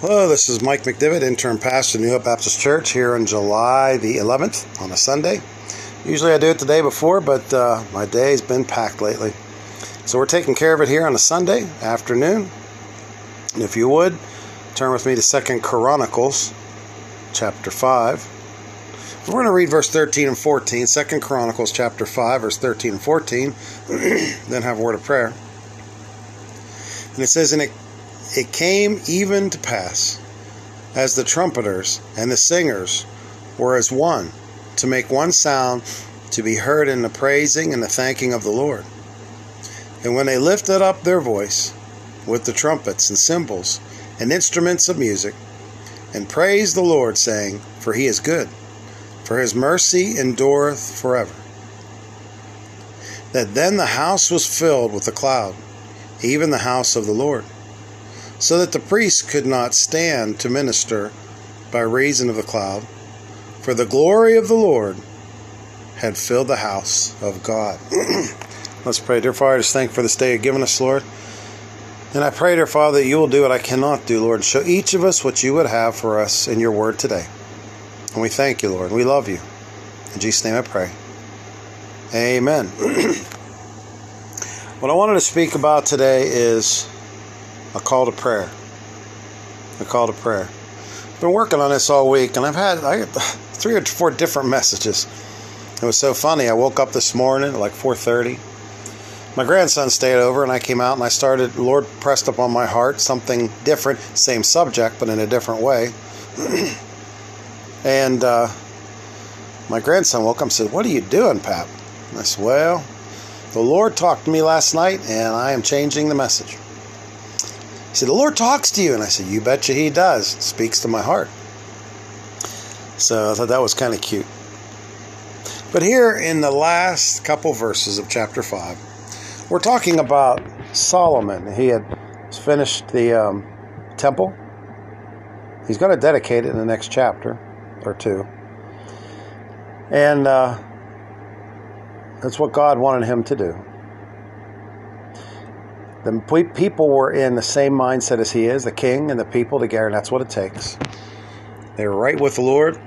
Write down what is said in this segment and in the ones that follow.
Hello, this is Mike McDivitt, interim pastor of New Hope Baptist Church here on July the 11th on a Sunday. Usually I do it the day before, but uh, my day's been packed lately. So we're taking care of it here on a Sunday afternoon. And if you would, turn with me to Second Chronicles chapter 5. We're going to read verse 13 and 14, 2 Chronicles chapter 5, verse 13 and 14, then have a word of prayer. And it says, And it it came even to pass, as the trumpeters and the singers were as one, to make one sound to be heard in the praising and the thanking of the Lord. And when they lifted up their voice with the trumpets and cymbals and instruments of music, and praised the Lord, saying, For he is good, for his mercy endureth forever. That then the house was filled with a cloud, even the house of the Lord so that the priests could not stand to minister by reason of the cloud, for the glory of the Lord had filled the house of God. Let's pray. Dear Father, I just thank for this day you've given us, Lord. And I pray, dear Father, that you will do what I cannot do, Lord, show each of us what you would have for us in your word today. And we thank you, Lord. We love you. In Jesus' name I pray. Amen. what I wanted to speak about today is a call to prayer. A call to prayer. I've been working on this all week, and I've had I three or four different messages. It was so funny. I woke up this morning at like 4:30. My grandson stayed over, and I came out and I started. Lord pressed upon my heart something different, same subject, but in a different way. and uh, my grandson woke up and said, "What are you doing, Pap?" And I said, "Well, the Lord talked to me last night, and I am changing the message." He said, The Lord talks to you. And I said, You betcha He does. Speaks to my heart. So I thought that was kind of cute. But here in the last couple verses of chapter 5, we're talking about Solomon. He had finished the um, temple. He's going to dedicate it in the next chapter or two. And uh, that's what God wanted him to do. The people were in the same mindset as he is, the king and the people together, and that's what it takes. They were right with the Lord.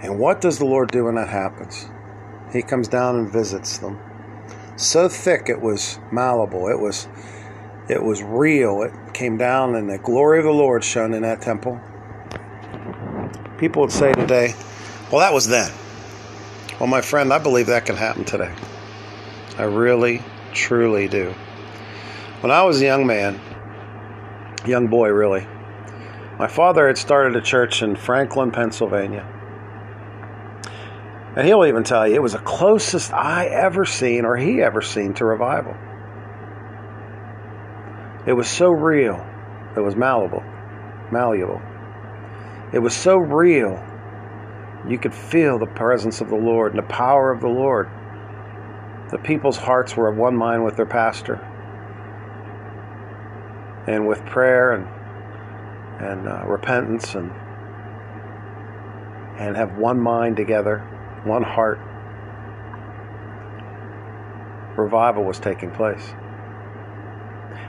And what does the Lord do when that happens? He comes down and visits them. So thick it was malleable. It was it was real. It came down and the glory of the Lord shone in that temple. People would say today, well that was then. Well my friend, I believe that can happen today. I really truly do. When I was a young man, young boy really, my father had started a church in Franklin, Pennsylvania. And he'll even tell you it was the closest I ever seen or he ever seen to revival. It was so real. It was malleable, malleable. It was so real. You could feel the presence of the Lord and the power of the Lord. The people's hearts were of one mind with their pastor. And with prayer and, and uh, repentance and, and have one mind together, one heart, revival was taking place.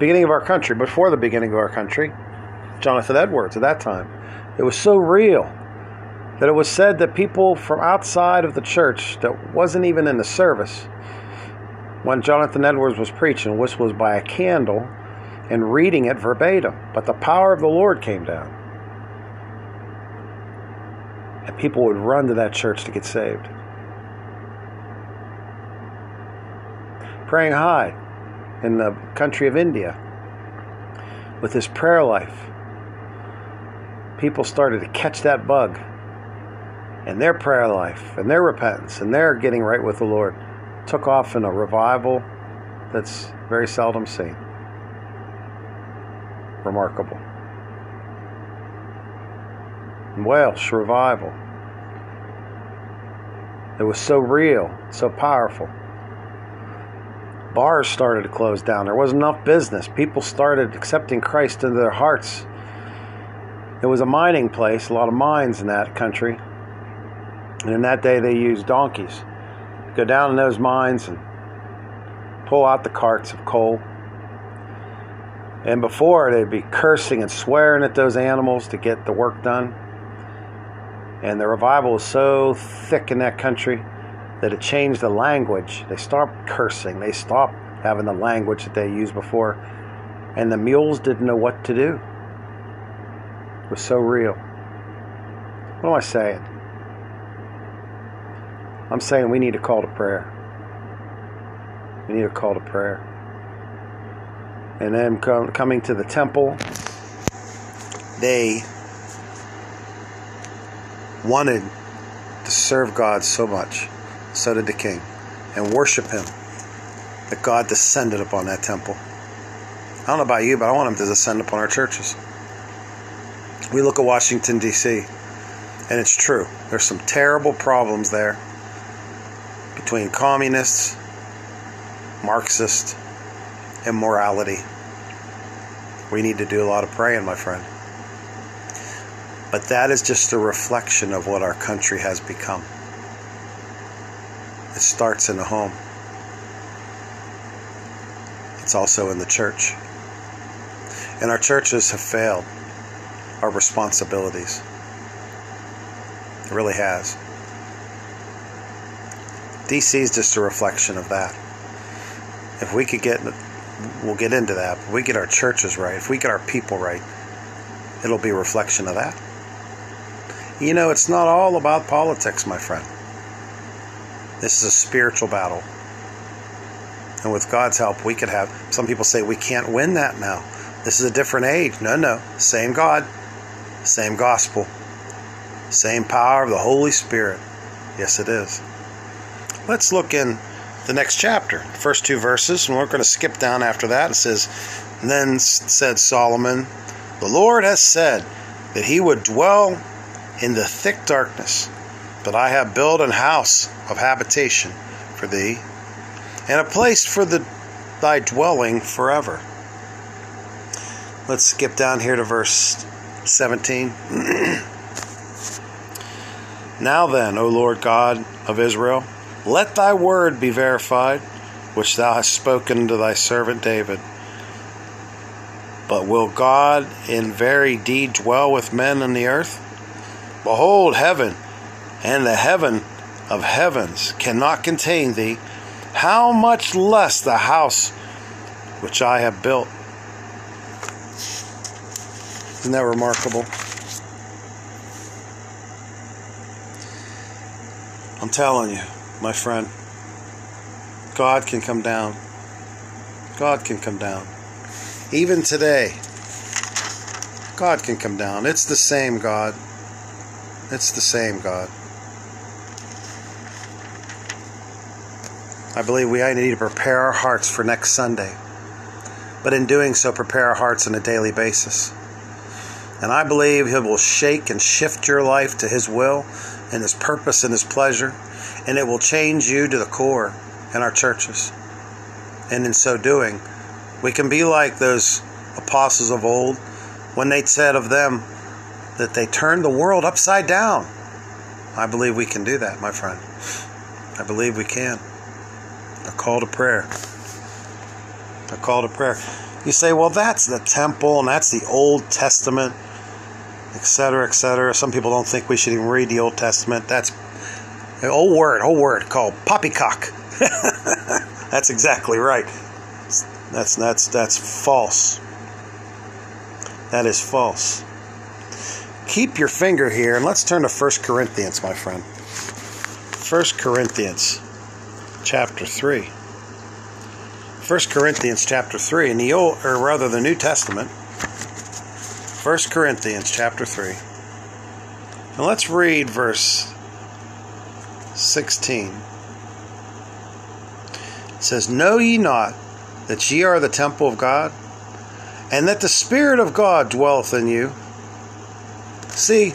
Beginning of our country, before the beginning of our country, Jonathan Edwards at that time, it was so real that it was said that people from outside of the church that wasn't even in the service when Jonathan Edwards was preaching, which was by a candle and reading it verbatim. But the power of the Lord came down. And people would run to that church to get saved. Praying Hyde in the country of India with his prayer life, people started to catch that bug and their prayer life and their repentance and their getting right with the Lord took off in a revival that's very seldom seen. Remarkable. Welsh revival. It was so real, so powerful. Bars started to close down. There wasn't enough business. People started accepting Christ into their hearts. It was a mining place, a lot of mines in that country. And in that day, they used donkeys go down in those mines and pull out the carts of coal. And before, they'd be cursing and swearing at those animals to get the work done. And the revival was so thick in that country that it changed the language. They stopped cursing, they stopped having the language that they used before. And the mules didn't know what to do. It was so real. What am I saying? I'm saying we need a call to prayer. We need a call to prayer. And then com- coming to the temple, they wanted to serve God so much. So did the king. And worship him. That God descended upon that temple. I don't know about you, but I want him to descend upon our churches. We look at Washington, D.C., and it's true. There's some terrible problems there between communists, Marxists, immorality. We need to do a lot of praying, my friend. But that is just a reflection of what our country has become. It starts in the home, it's also in the church. And our churches have failed our responsibilities. It really has. DC is just a reflection of that. If we could get, we'll get into that, if we get our churches right, if we get our people right, it'll be a reflection of that. You know, it's not all about politics, my friend. This is a spiritual battle. And with God's help, we could have. Some people say we can't win that now. This is a different age. No, no. Same God, same gospel, same power of the Holy Spirit. Yes, it is. Let's look in the next chapter, first two verses, and we're going to skip down after that. It says, Then said Solomon, The Lord has said that he would dwell in the thick darkness, but I have built an house of habitation for thee, and a place for the, thy dwelling forever. Let's skip down here to verse 17. now then, O Lord God of Israel, let thy word be verified, which thou hast spoken to thy servant David. But will God in very deed dwell with men on the earth? Behold, heaven and the heaven of heavens cannot contain thee. How much less the house which I have built? Isn't that remarkable? I'm telling you my friend. God can come down. God can come down. Even today, God can come down. It's the same God. It's the same God. I believe we need to prepare our hearts for next Sunday. But in doing so, prepare our hearts on a daily basis. And I believe He will shake and shift your life to His will and His purpose and His pleasure and it will change you to the core in our churches. And in so doing, we can be like those apostles of old when they said of them that they turned the world upside down. I believe we can do that, my friend. I believe we can. A call to prayer. A call to prayer. You say, well, that's the temple and that's the Old Testament, etc., etc. Some people don't think we should even read the Old Testament. That's an old word, old word called poppycock. that's exactly right. That's that's that's false. That is false. Keep your finger here and let's turn to 1 Corinthians, my friend. 1 Corinthians chapter 3. 1 Corinthians chapter 3 in the old or rather the New Testament. 1 Corinthians chapter 3. And let's read verse 16. It says, Know ye not that ye are the temple of God, and that the Spirit of God dwelleth in you? See,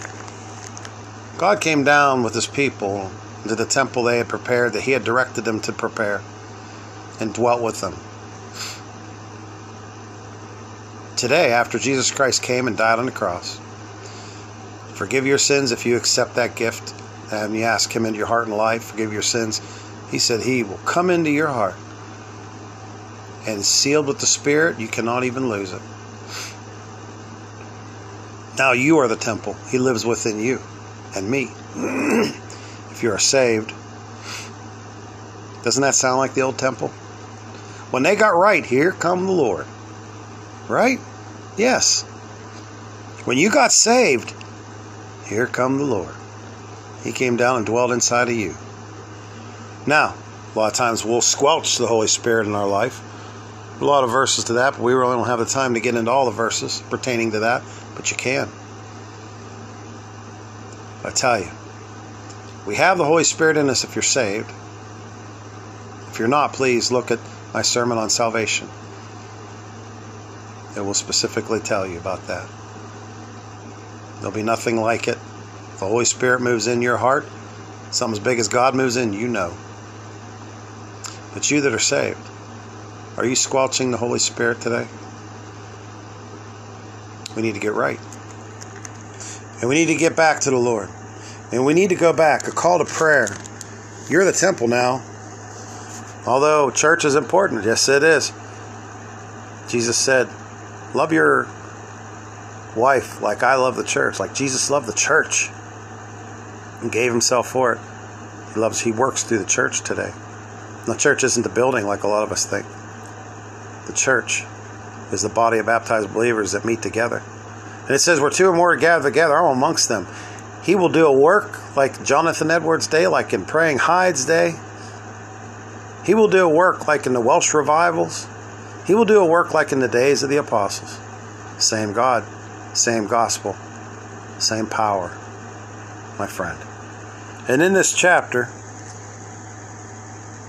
God came down with his people into the temple they had prepared, that he had directed them to prepare, and dwelt with them. Today, after Jesus Christ came and died on the cross, forgive your sins if you accept that gift and you ask Him into your heart and life, forgive your sins, He said He will come into your heart and sealed with the Spirit, you cannot even lose it. Now you are the temple. He lives within you and me. if you are saved. Doesn't that sound like the old temple? When they got right, here come the Lord. Right? Yes. When you got saved, here come the Lord. He came down and dwelled inside of you. Now, a lot of times we'll squelch the Holy Spirit in our life. A lot of verses to that, but we really don't have the time to get into all the verses pertaining to that, but you can. I tell you, we have the Holy Spirit in us if you're saved. If you're not, please look at my sermon on salvation. It will specifically tell you about that. There'll be nothing like it. The Holy Spirit moves in your heart, something as big as God moves in, you know. But you that are saved, are you squelching the Holy Spirit today? We need to get right. And we need to get back to the Lord. And we need to go back. A call to prayer. You're the temple now. Although church is important, yes, it is. Jesus said, Love your wife like I love the church, like Jesus loved the church and gave himself for it. He loves, he works through the church today. And the church isn't the building like a lot of us think. The church is the body of baptized believers that meet together. And it says, Where two or more are gathered together, I'm amongst them. He will do a work like Jonathan Edwards' day, like in Praying Hyde's day. He will do a work like in the Welsh revivals. He will do a work like in the days of the apostles. Same God, same gospel, same power, my friend. And in this chapter,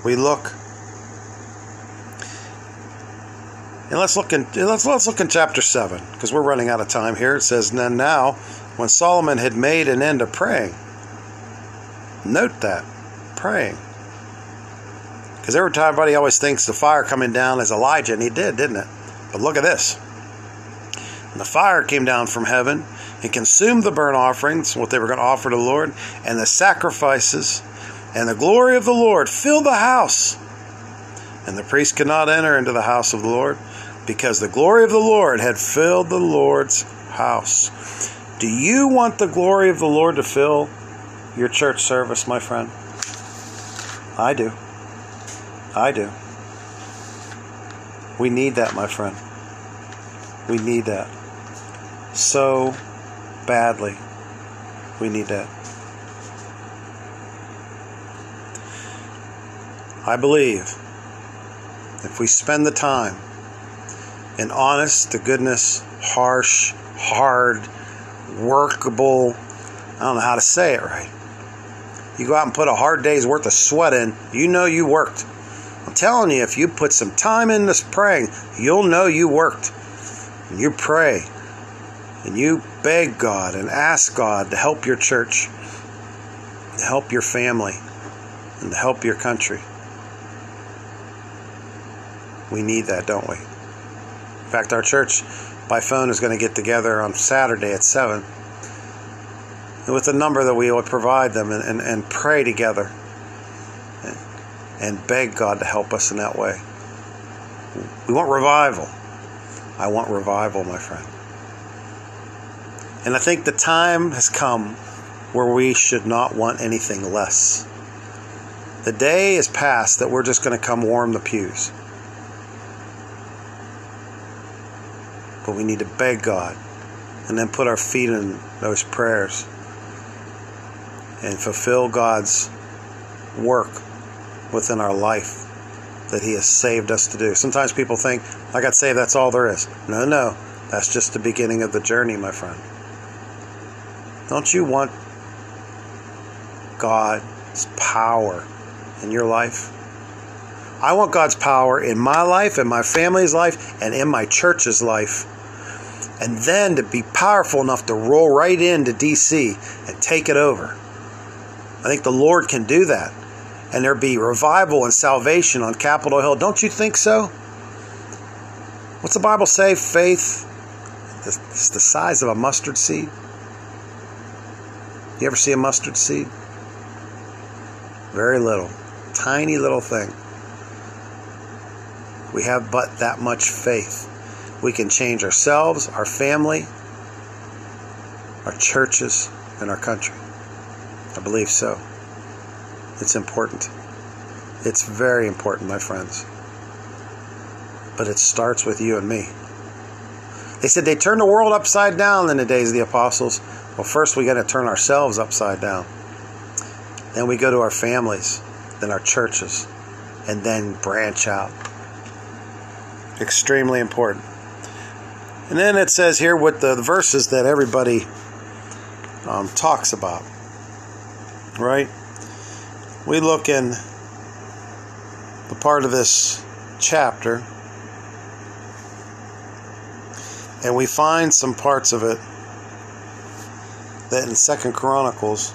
we look and let's look in let's let's look in chapter 7 because we're running out of time here. It says then now when Solomon had made an end of praying. Note that praying. Because every time everybody always thinks the fire coming down is Elijah, and he did, didn't it? But look at this. And the fire came down from heaven and consumed the burnt offerings, what they were going to offer to the Lord, and the sacrifices, and the glory of the Lord filled the house. And the priest could not enter into the house of the Lord, because the glory of the Lord had filled the Lord's house. Do you want the glory of the Lord to fill your church service, my friend? I do. I do. We need that, my friend. We need that. So badly. We need that. I believe if we spend the time in honest to goodness, harsh, hard, workable, I don't know how to say it right. You go out and put a hard day's worth of sweat in, you know you worked I'm telling you, if you put some time in this praying, you'll know you worked. And you pray and you beg God and ask God to help your church, to help your family, and to help your country. We need that, don't we? In fact, our church by phone is going to get together on Saturday at 7 with the number that we would provide them and, and, and pray together and, and beg God to help us in that way. We want revival. I want revival, my friend. And I think the time has come where we should not want anything less. The day is past that we're just going to come warm the pews. But we need to beg God and then put our feet in those prayers and fulfill God's work within our life that He has saved us to do. Sometimes people think, I got saved, that's all there is. No, no, that's just the beginning of the journey, my friend. Don't you want God's power in your life? I want God's power in my life, in my family's life, and in my church's life. And then to be powerful enough to roll right into DC and take it over. I think the Lord can do that and there be revival and salvation on Capitol Hill. Don't you think so? What's the Bible say? Faith is the size of a mustard seed. You ever see a mustard seed? Very little, tiny little thing. We have but that much faith. We can change ourselves, our family, our churches, and our country. I believe so. It's important. It's very important, my friends. But it starts with you and me. They said they turned the world upside down in the days of the apostles. Well, first we got to turn ourselves upside down. Then we go to our families, then our churches, and then branch out. Extremely important. And then it says here what the, the verses that everybody um, talks about. Right? We look in the part of this chapter and we find some parts of it that in Second Chronicles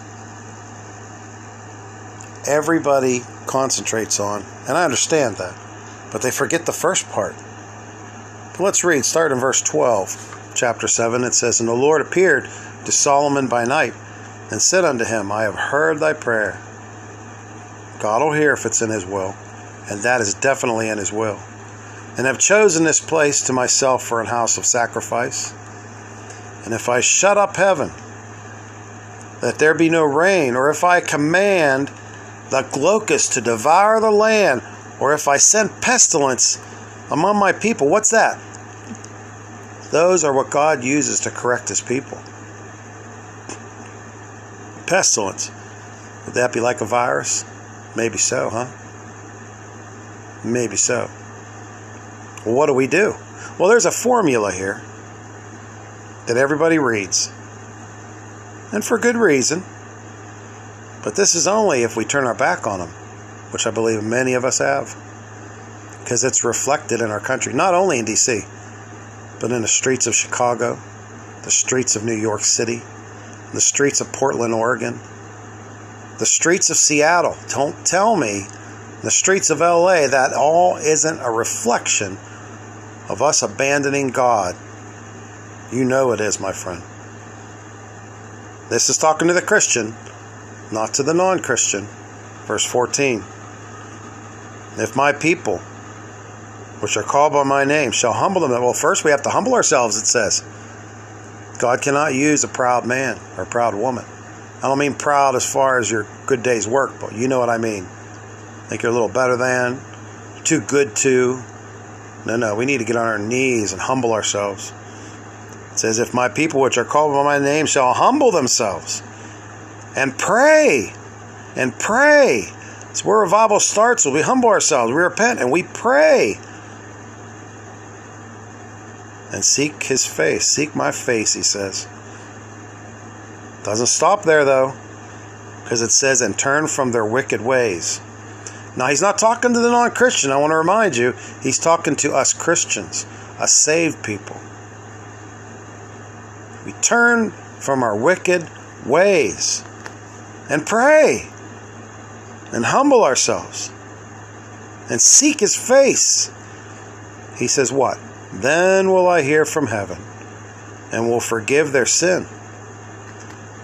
everybody concentrates on, and I understand that, but they forget the first part. But let's read, start in verse 12, chapter 7. It says, And the Lord appeared to Solomon by night and said unto him, I have heard thy prayer. God will hear if it's in his will, and that is definitely in his will. And have chosen this place to myself for an house of sacrifice. And if I shut up heaven, that there be no rain, or if I command the locust to devour the land, or if I send pestilence among my people, what's that? Those are what God uses to correct his people. Pestilence. Would that be like a virus? Maybe so, huh? Maybe so. Well, what do we do? Well, there's a formula here that everybody reads. And for good reason. But this is only if we turn our back on them, which I believe many of us have. Because it's reflected in our country, not only in D.C., but in the streets of Chicago, the streets of New York City, the streets of Portland, Oregon, the streets of Seattle. Don't tell me the streets of LA that all isn't a reflection of us abandoning God. You know it is, my friend. This is talking to the Christian not to the non Christian. Verse 14 If my people, which are called by my name, shall humble them, well, first we have to humble ourselves, it says. God cannot use a proud man or a proud woman. I don't mean proud as far as your good day's work, but you know what I mean. Think you're a little better than, too good to. No, no, we need to get on our knees and humble ourselves. Says, If my people which are called by my name shall humble themselves and pray and pray. It's where revival starts. we humble ourselves, we repent, and we pray. And seek his face. Seek my face, he says. Doesn't stop there, though, because it says, and turn from their wicked ways. Now, he's not talking to the non Christian. I want to remind you, he's talking to us Christians, us saved people. We turn from our wicked ways and pray and humble ourselves and seek his face. He says, What? Then will I hear from heaven and will forgive their sin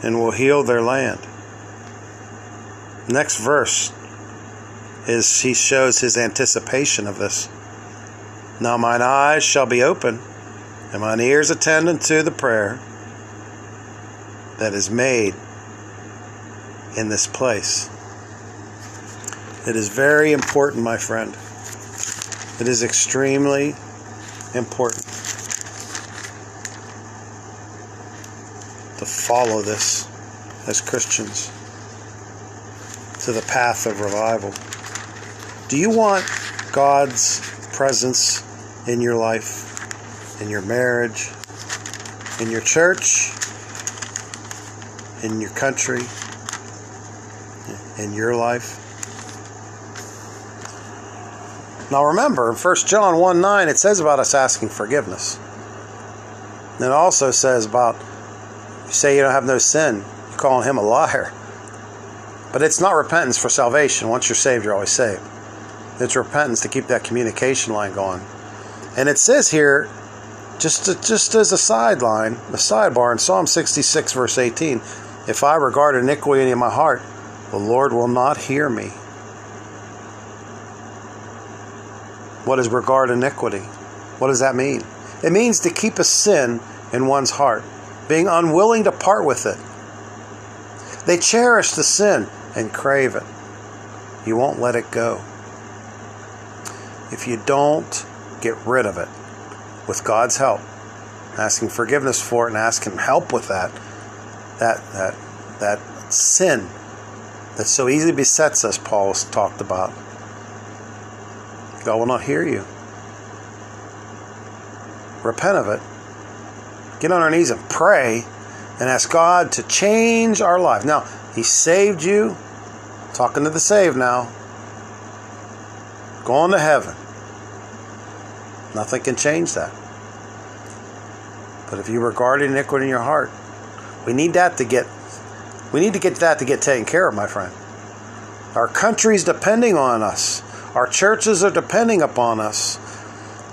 and will heal their land. Next verse is he shows his anticipation of this. Now mine eyes shall be open and mine ears attend unto the prayer that is made in this place. It is very important, my friend. It is extremely important to follow this as Christians to the path of revival. Do you want God's presence in your life, in your marriage, in your church, in your country? in your life? Now remember, in 1 John 1 9, it says about us asking forgiveness. And it also says about you say you don't have no sin, you're calling him a liar. But it's not repentance for salvation. Once you're saved, you're always saved. It's repentance to keep that communication line going. And it says here, just to, just as a sideline, a sidebar in Psalm 66, verse 18, if I regard iniquity in my heart, the Lord will not hear me. What is regard iniquity? What does that mean? It means to keep a sin in one's heart. being unwilling to part with it. They cherish the sin and crave it. You won't let it go. If you don't get rid of it with God's help, asking forgiveness for it and asking help with that, that that that sin that so easily besets us, Paul talked about. God will not hear you. Repent of it. Get on our knees and pray and ask God to change our life. Now, He saved you. Talking to the saved now. Going to heaven. Nothing can change that. But if you regard iniquity in your heart, we need that to get we need to get that to get taken care of, my friend. Our country's depending on us. Our churches are depending upon us.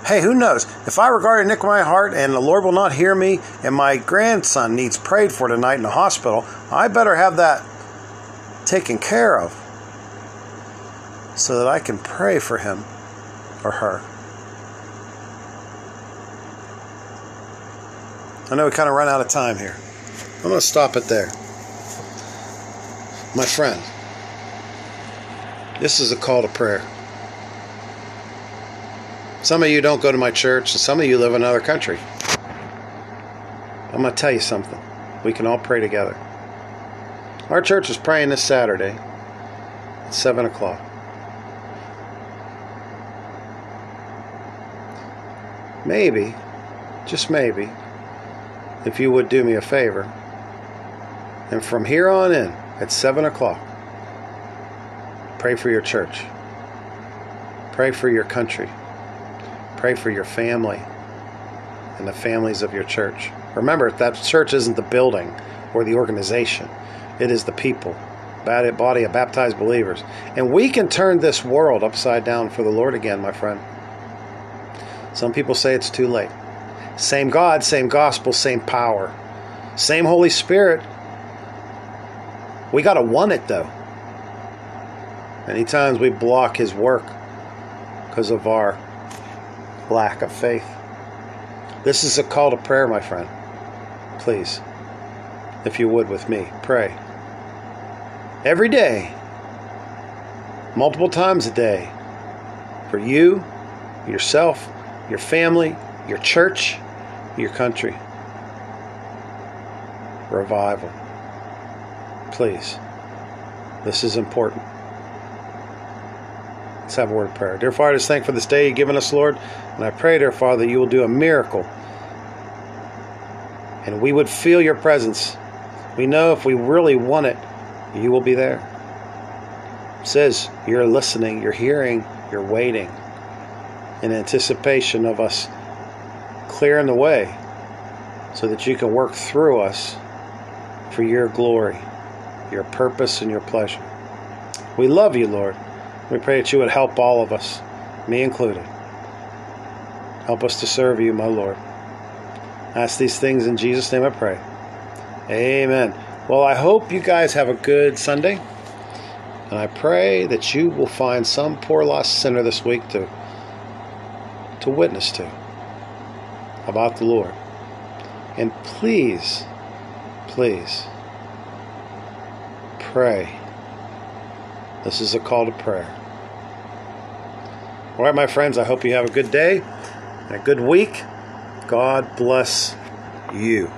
Hey, who knows? If I regard iniquity in my heart and the Lord will not hear me and my grandson needs prayed for tonight in the hospital, I better have that taken care of so that I can pray for him or her. I know we kind of run out of time here. I'm going to stop it there. My friend, this is a call to prayer. Some of you don't go to my church, and some of you live in another country. I'm going to tell you something. We can all pray together. Our church is praying this Saturday at 7 o'clock. Maybe, just maybe, if you would do me a favor, and from here on in, at 7 o'clock, pray for your church, pray for your country, pray for your family and the families of your church. Remember, that church isn't the building or the organization, it is the people, body of baptized believers. And we can turn this world upside down for the Lord again, my friend. Some people say it's too late. Same God, same gospel, same power, same Holy Spirit. We got to want it though. Many times we block His work because of our lack of faith. This is a call to prayer, my friend. Please, if you would with me, pray. Every day, multiple times a day, for you, yourself, your family, your church, your country. Revival. Please. This is important. Let's have a word of prayer. Dear Father, I just thank for this day you've given us, Lord. And I pray, dear Father, that you will do a miracle. And we would feel your presence. We know if we really want it, you will be there. It says you're listening, you're hearing, you're waiting in anticipation of us clearing the way so that you can work through us for your glory, your purpose, and your pleasure. We love you, Lord. We pray that you would help all of us, me included. Help us to serve you, my Lord. I ask these things in Jesus' name I pray. Amen. Well, I hope you guys have a good Sunday. And I pray that you will find some poor lost sinner this week to to witness to about the Lord. And please, please pray. This is a call to prayer. All right, my friends, I hope you have a good day and a good week. God bless you.